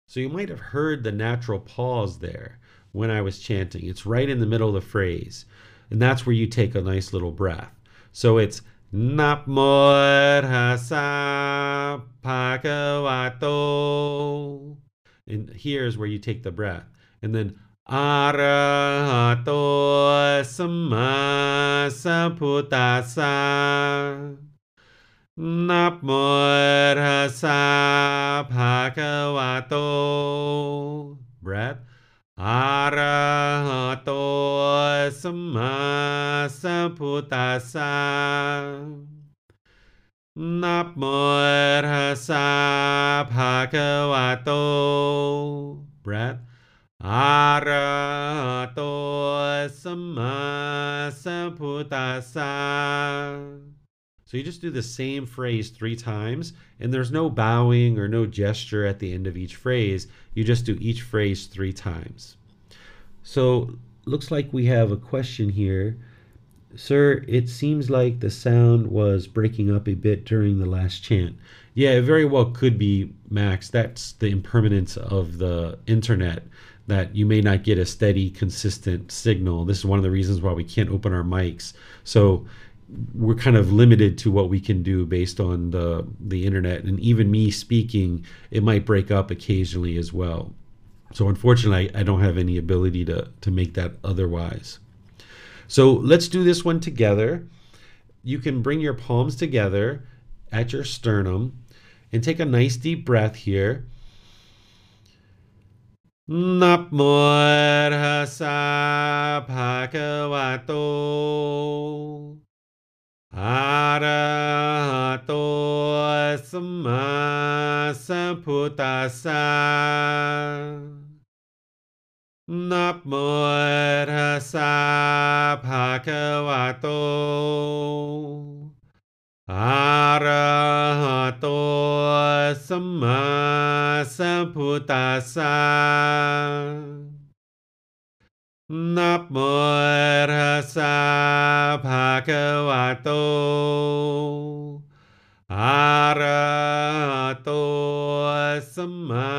So you might have heard the natural pause there when I was chanting. It's right in the middle of the phrase. And that's where you take a nice little breath. So it's Napmodhasa Bhagavato. And here's where you take the breath. And then Arahato Sammasambuddhasa. นับโมทัสสะภะคะวะโต breath อะระหะโตสัมมาสัมพุทธัสสะนับโมทัสสะภะคะวะโต breath อะระหะโตสัมมาสัมพุทธัสสะ So you just do the same phrase three times, and there's no bowing or no gesture at the end of each phrase. You just do each phrase three times. So looks like we have a question here. Sir, it seems like the sound was breaking up a bit during the last chant. Yeah, it very well could be, Max. That's the impermanence of the internet, that you may not get a steady, consistent signal. This is one of the reasons why we can't open our mics. So we're kind of limited to what we can do based on the the internet. And even me speaking it might break up occasionally as well. So unfortunately i, don't have any ability to to make that otherwise. So let's do this one together. You can bring your palms together at your sternum and take a nice deep breath here. Nap bhagavato. आरहतोऽस्मसफुतसा नप्मोर्हसा भगवतो। आरहतोऽस्मसफुतसा นะโมตัสสะภะคะวะโตอะระหะโตสัมมา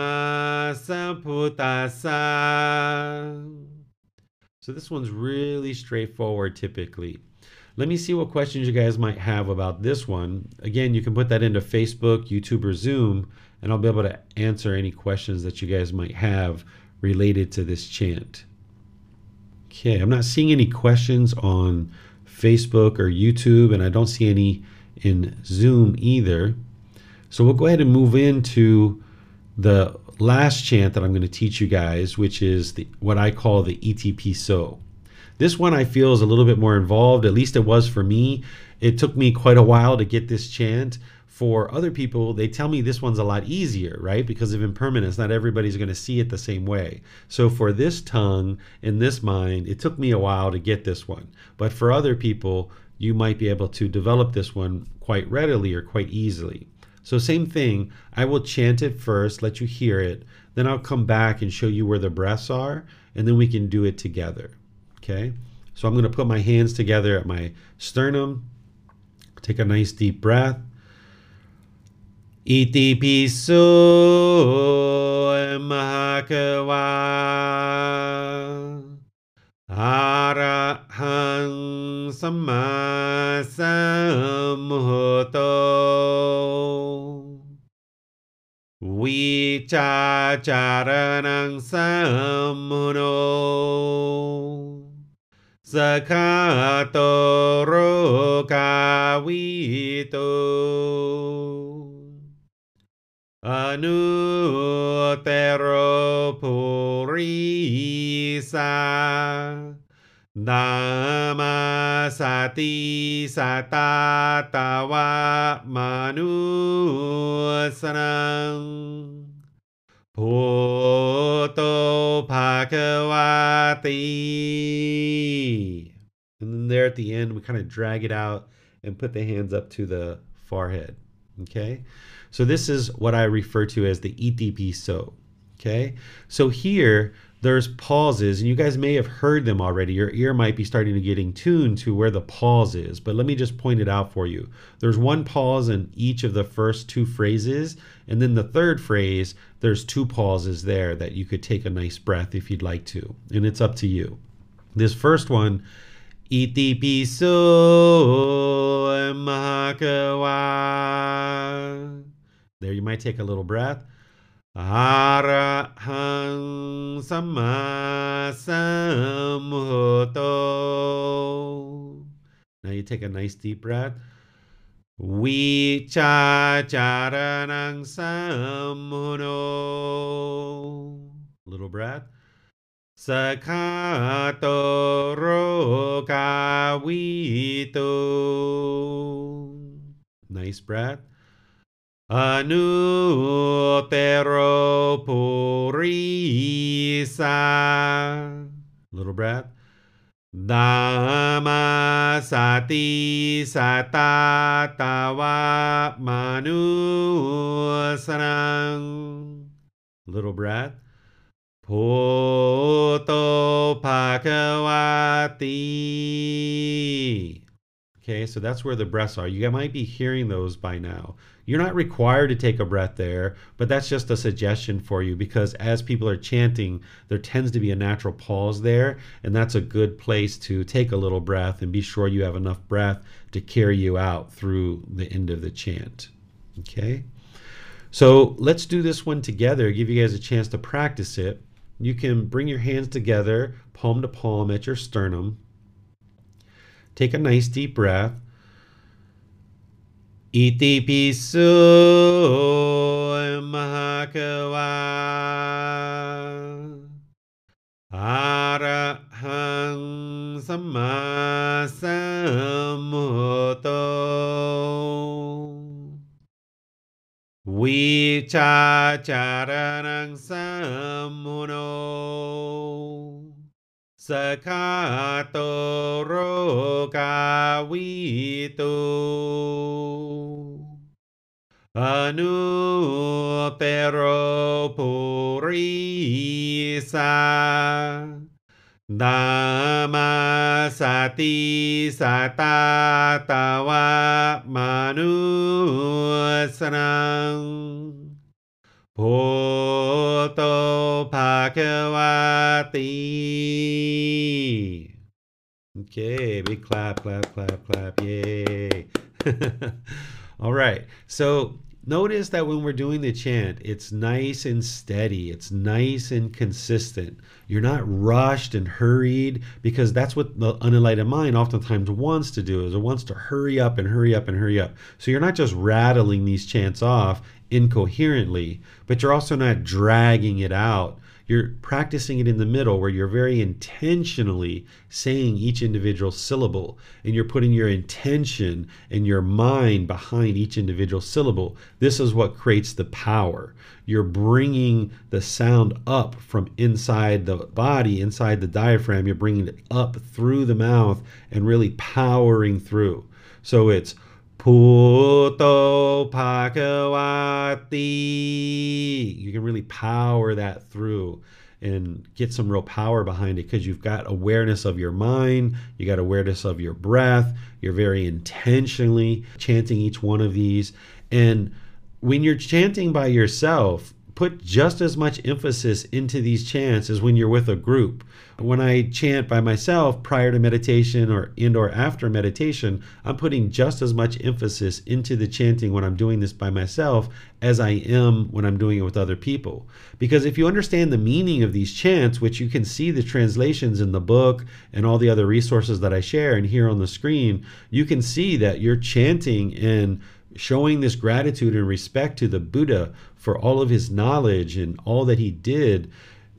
สัมพุทธัสสะนะโมตัสสะภะคะวะโตอะระหะโตสัมมาสัมพุทธัสสะ So this one's really straightforward typically. Let me see what questions you guys might have about this one. Again, you can put that into Facebook, YouTube, or Zoom, and I'll be able to answer any questions that you guys might have related to this chant. Okay, I'm not seeing any questions on Facebook or YouTube, and I don't see any in Zoom either. So we'll go ahead and move into the last chant that I'm going to teach you guys, which is the, what I call the Iti Piso. This one I feel is a little bit more involved, at least it was for me. It took me quite a while to get this chant. For other people, they tell me this one's a lot easier, right? Because of impermanence, not everybody's going to see it the same way. So for this tongue and this mind, it took me a while to get this one. But for other people, you might be able to develop this one quite readily or quite easily. So, same thing, I will chant it first, let you hear it, then I'll come back and show you where the breaths are, and then we can do it together. Okay? So I'm going to put my hands together at my sternum. Take a nice deep breath. Iti piso mahakawa arahang sama samhoto vichacharanang sammuno สค Anu Anutero purisa Dhamma sati satatava manusanam Puto bhagavati And then there at the end, we kind of drag it out and put the hands up to the forehead. Okay? So this is what I refer to as the Iti Piso. Okay. So here, there's pauses, and you guys may have heard them already. Your ear might be starting to getting tuned to where the pause is, but let me just point it out for you. There's one pause in each of the first two phrases, and then the third phrase, there's two pauses there that you could take a nice breath if you'd like to, and it's up to you. This first one, iti piso There you might take a little breath. Now you take a nice deep breath. Vichacharanang Sammuno. Little breath. Sakato Rokawito. Nice breath. Anuteropurisa. Little breath. Dhamma sati satatawa manusanang. Little breath. Poto pakawati. Okay, so that's where the breaths are. You might be hearing those by now. You're not required to take a breath there, but that's just a suggestion for you because as people are chanting, there tends to be a natural pause there, and that's a good place to take a little breath and be sure you have enough breath to carry you out through the end of the chant. Okay? So let's do this one together, give you guys a chance to practice it. You can bring your hands together, palm to palm at your sternum Take a nice deep breath. Iti piso mahakawa arahang sama sammuto vichacharanang sammuno สคาโตโรกาวิตุอนุเตโรปุริสาดามาสติสตาตาวะมนุสนัง โพโตภาควาติ Okay, big clap, clap, clap, clap. Yay. All right. So notice that when we're doing the chant, it's nice and steady, it's nice and consistent. You're not rushed and hurried because that's what the unenlightened mind oftentimes wants to do is it wants to hurry up and hurry up and hurry up. So you're not just rattling these chants off incoherently, but you're also not dragging it out you're practicing it in the middle where you're very intentionally saying each individual syllable and you're putting your intention and your mind behind each individual syllable. This is what creates the power. You're bringing the sound up from inside the body, inside the diaphragm. You're bringing it up through the mouth and really powering through. So it's Puto Pakawati. You can really power that through and get some real power behind it because you've got awareness of your mind, you got awareness of your breath, you're very intentionally chanting each one of these. And when you're chanting by yourself, put just as much emphasis into these chants as when you're with a group. When I chant by myself prior to meditation or and or after meditation, I'm putting just as much emphasis into the chanting when I'm doing this by myself as I am when I'm doing it with other people. Because if you understand the meaning of these chants, which you can see the translations in the book and all the other resources that I share and here on the screen, you can see that you're chanting and showing this gratitude and respect to the Buddha for all of his knowledge and all that he did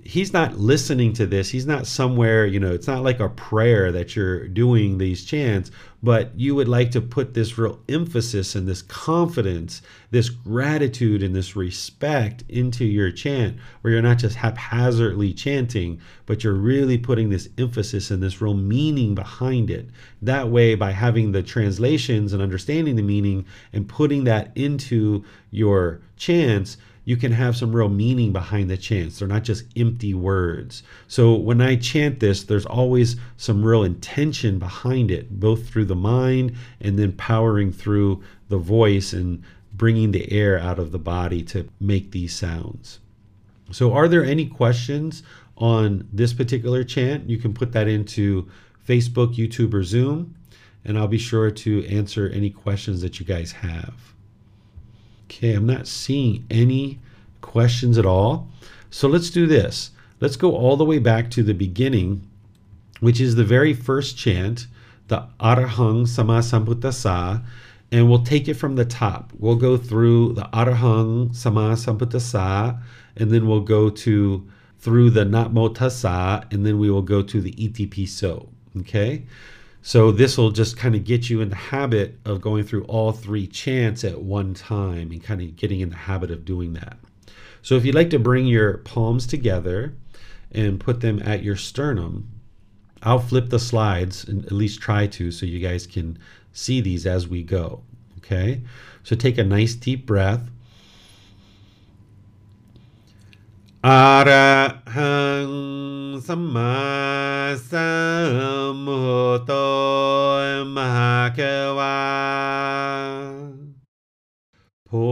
he's not listening to this. He's not somewhere, you know, it's not like a prayer that you're doing these chants, but you would like to put this real emphasis and this confidence, this gratitude and this respect into your chant, where you're not just haphazardly chanting, but you're really putting this emphasis and this real meaning behind it. That way, by having the translations and understanding the meaning and putting that into your chants, you can have some real meaning behind the chants. They're not just empty words. So when I chant this, there's always some real intention behind it, both through the mind and then powering through the voice and bringing the air out of the body to make these sounds. So, are there any questions on this particular chant? You can put that into Facebook, YouTube, or Zoom, and I'll be sure to answer any questions that you guys have. Okay, I'm not seeing any questions at all. So let's do this. Let's go all the way back to the beginning, which is the very first chant, the Arahang Sama Sambuddhasa, and we'll take it from the top. We'll go through the Arahang Sama Sambuddhasa, and then we'll go to through the Namo Tassa, and then we will go to the Iti Piso. Okay? So this will just kind of get you in the habit of going through all three chants at one time and kind of getting in the habit of doing that. So if you'd like to bring your palms together and put them at your sternum, I'll flip the slides and at least try to so you guys can see these as we go. Okay? So take a nice deep breath. อาระหังสัมมาสัมพุทโธมหาเกวาพุ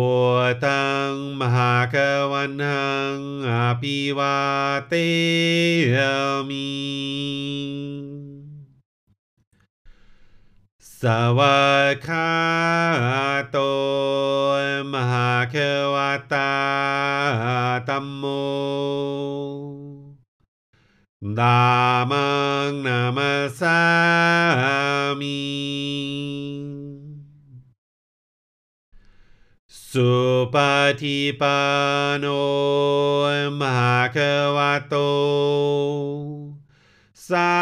ตังมหาเกวันหังอภิวาเตมี ขาโตมหาเควตาตัมโมดามังนามาสามีสุปฏิปันโนมหาเควโต สา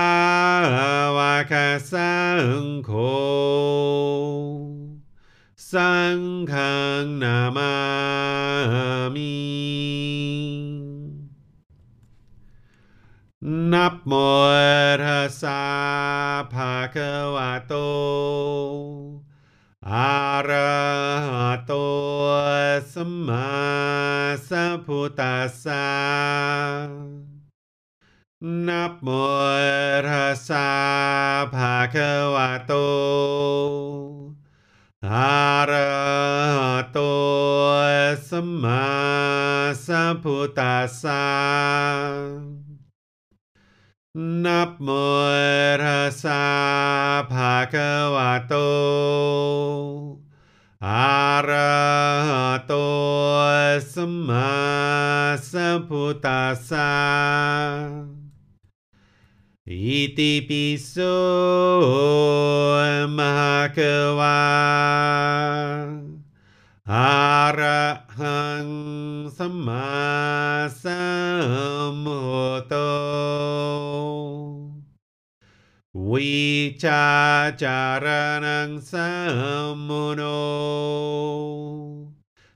วกสังโฆสังฆนามามินับโมทัสสะภะคะวะโตอะระหะโตสัมมาสัมพุทธัสสะ นับโมทัสสะภะคะวะโตอะระหะโตสัมมาสัมพุทธัสสะนับโมทัสสะภะคะวะโตอะระหะโตสัมมาสัมพุทธัสสะ Iti piso mahakawa arahang sama Arahang sammasambuto Wicacaranang sammuno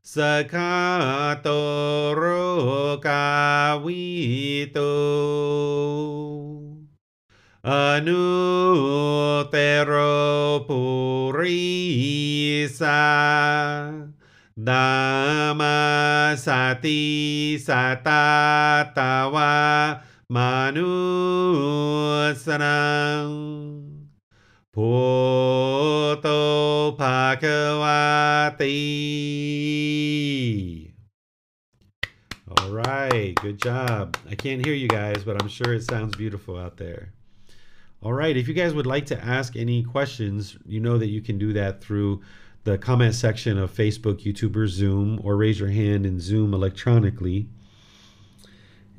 Sakatoro kawito Anu purisa Dhamma sati satatawa manusram Puto bhagavati All right, good job. I can't hear you guys, but I'm sure it sounds beautiful out there. All right, if you guys would like to ask any questions, you know that you can do that through the comment section of Facebook, YouTube, or Zoom, or raise your hand in Zoom electronically.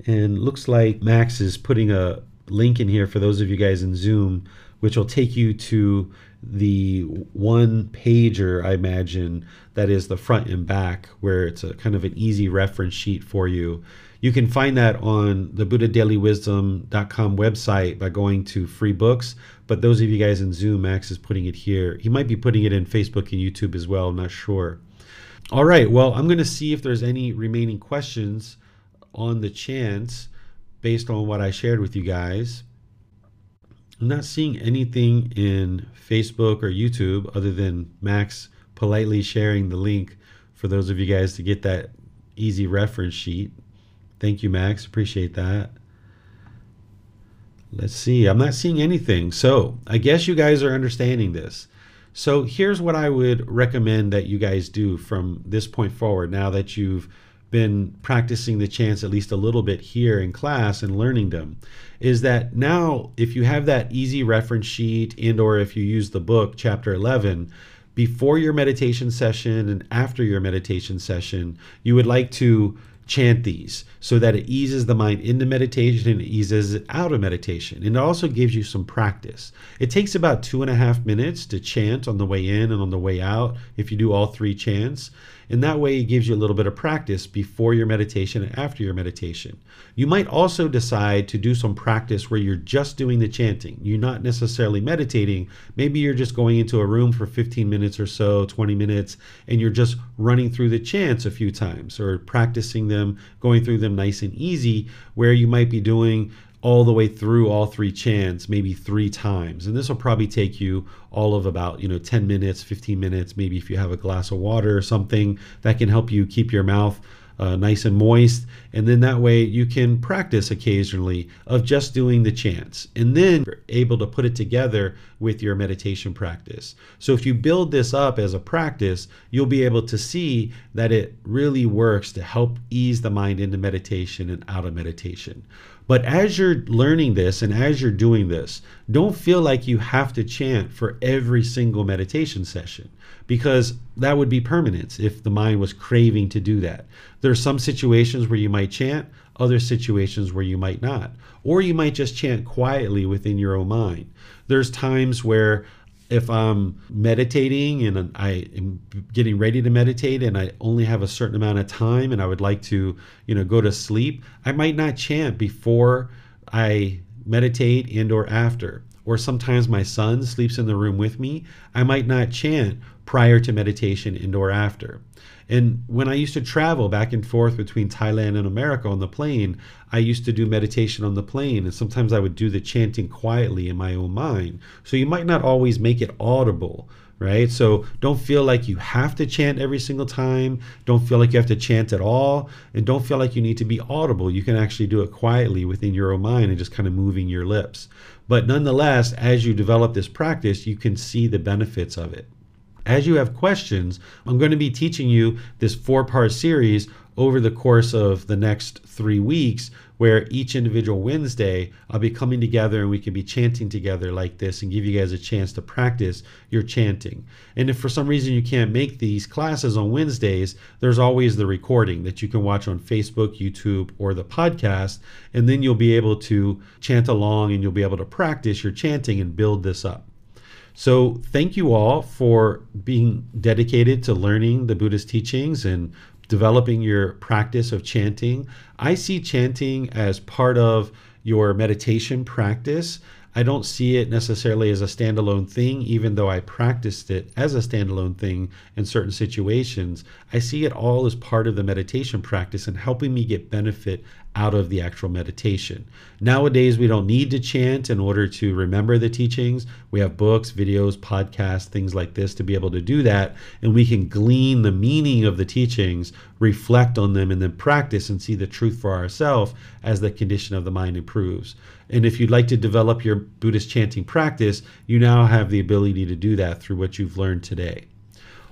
And looks like Max is putting a link in here for those of you guys in Zoom, which will take you to the one pager, I imagine, that is the front and back, where it's a kind of an easy reference sheet for you. You can find that on the BuddhaDailyWisdom.com website by going to free books. But those of you guys in Zoom, Max is putting it here. He might be putting it in Facebook and YouTube as well. I'm not sure. All right. Well, I'm going to see if there's any remaining questions on the chance based on what I shared with you guys. I'm not seeing anything in Facebook or YouTube other than Max politely sharing the link for those of you guys to get that easy reference sheet. Thank you, Max. Appreciate that. Let's see. I'm not seeing anything. So I guess you guys are understanding this. So here's what I would recommend that you guys do from this point forward now that you've been practicing the chants at least a little bit here in class and learning them is that now if you have that easy reference sheet and or if you use the book chapter 11 before your meditation session and after your meditation session you would like to chant these so that it eases the mind into meditation and it eases it out of meditation. And it also gives you some practice. It takes about two and a half minutes to chant on the way in and on the way out if you do all three chants. And that way, it gives you a little bit of practice before your meditation and after your meditation. You might also decide to do some practice where you're just doing the chanting. You're not necessarily meditating. Maybe you're just going into a room for 15 minutes or so, 20 minutes, and you're just running through the chants a few times or practicing them, going through them nice and easy, where you might be doing all the way through all three chants maybe three times. And this will probably take you all of about you know 10 minutes 15 minutes maybe if you have a glass of water or something that can help you keep your mouth uh, nice and moist. And then that way you can practice occasionally of just doing the chants and then you're able to put it together with your meditation practice. So if you build this up as a practice you'll be able to see that it really works to help ease the mind into meditation and out of meditation but as you're learning this and as you're doing this, don't feel like you have to chant for every single meditation session because that would be permanence if the mind was craving to do that. There are some situations where you might chant, other situations where you might not. Or you might just chant quietly within your own mind. There's times where if I'm meditating and I am getting ready to meditate and I only have a certain amount of time and I would like to, you know, go to sleep, I might not chant before I meditate and or after. or sometimes my son sleeps in the room with me, I might not chant prior to meditation and or after. And when I used to travel back and forth between Thailand and America on the plane, I used to do meditation on the plane, and sometimes I would do the chanting quietly in my own mind. So you might not always make it audible, right? So don't feel like you have to chant every single time. Don't feel like you have to chant at all. And don't feel like you need to be audible. You can actually do it quietly within your own mind and just kind of moving your lips. But nonetheless, as you develop this practice, you can see the benefits of it. As you have questions, I'm going to be teaching you this four part series over the course of the next three weeks, where each individual Wednesday I'll be coming together and we can be chanting together like this and give you guys a chance to practice your chanting. And if for some reason you can't make these classes on Wednesdays, there's always the recording that you can watch on Facebook, YouTube, or the podcast. And then you'll be able to chant along and you'll be able to practice your chanting and build this up. So, thank you all for being dedicated to learning the Buddhist teachings and developing your practice of chanting. I see chanting as part of your meditation practice. I don't see it necessarily as a standalone thing, even though I practiced it as a standalone thing in certain situations. I see it all as part of the meditation practice and helping me get benefit out of the actual meditation. Nowadays, we don't need to chant in order to remember the teachings. We have books, videos, podcasts, things like this to be able to do that. And we can glean the meaning of the teachings, reflect on them, and then practice and see the truth for ourselves as the condition of the mind improves. And if you'd like to develop your Buddhist chanting practice, you now have the ability to do that through what you've learned today.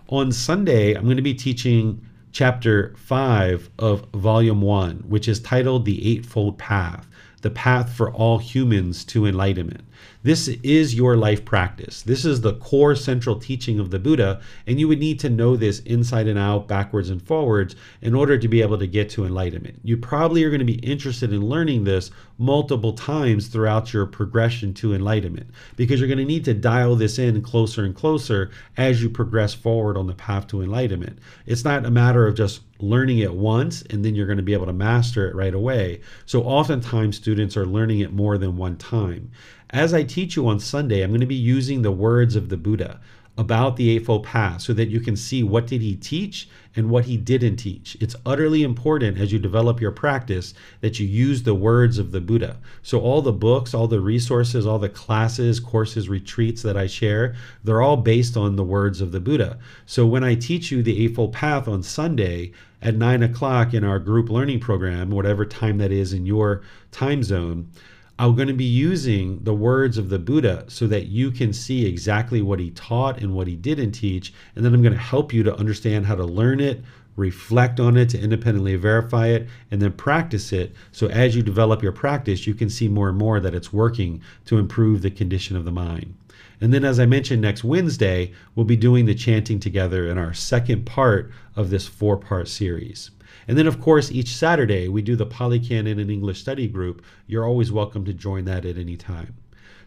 On Sunday, I'm going to be teaching chapter 5 of volume 1, which is titled The Eightfold Path the path for all humans to enlightenment. This is your life practice. This is the core central teaching of the Buddha, and you would need to know this inside and out, backwards and forwards, in order to be able to get to enlightenment. You probably are going to be interested in learning this multiple times throughout your progression to enlightenment because you're going to need to dial this in closer and closer as you progress forward on the path to enlightenment. It's not a matter of just learning it once and then you're going to be able to master it right away. So oftentimes students are learning it more than one time. As I teach you on Sunday, I'm going to be using the words of the Buddha about the Eightfold Path so that you can see what did he teach and what he didn't teach. It's utterly important as you develop your practice that you use the words of the Buddha. So all the books, all the resources, all the classes, courses, retreats that I share, they're all based on the words of the Buddha. So when I teach you the Eightfold Path on Sunday at nine o'clock in our group learning program, whatever time that is in your time zone, I'm going to be using the words of the Buddha so that you can see exactly what he taught and what he didn't teach. And then I'm going to help you to understand how to learn it, reflect on it to independently verify it, and then practice it. So as you develop your practice, you can see more and more that it's working to improve the condition of the mind. And then, as I mentioned, next Wednesday, we'll be doing the chanting together in our second part of this four part series. And then, of course, each Saturday we do the Pali Canon and English study group. You're always welcome to join that at any time.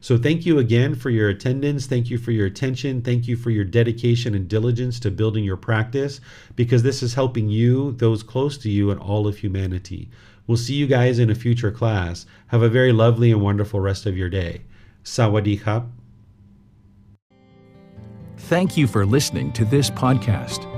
So, thank you again for your attendance. Thank you for your attention. Thank you for your dedication and diligence to building your practice because this is helping you, those close to you, and all of humanity. We'll see you guys in a future class. Have a very lovely and wonderful rest of your day. Sawadee. Thank you for listening to this podcast.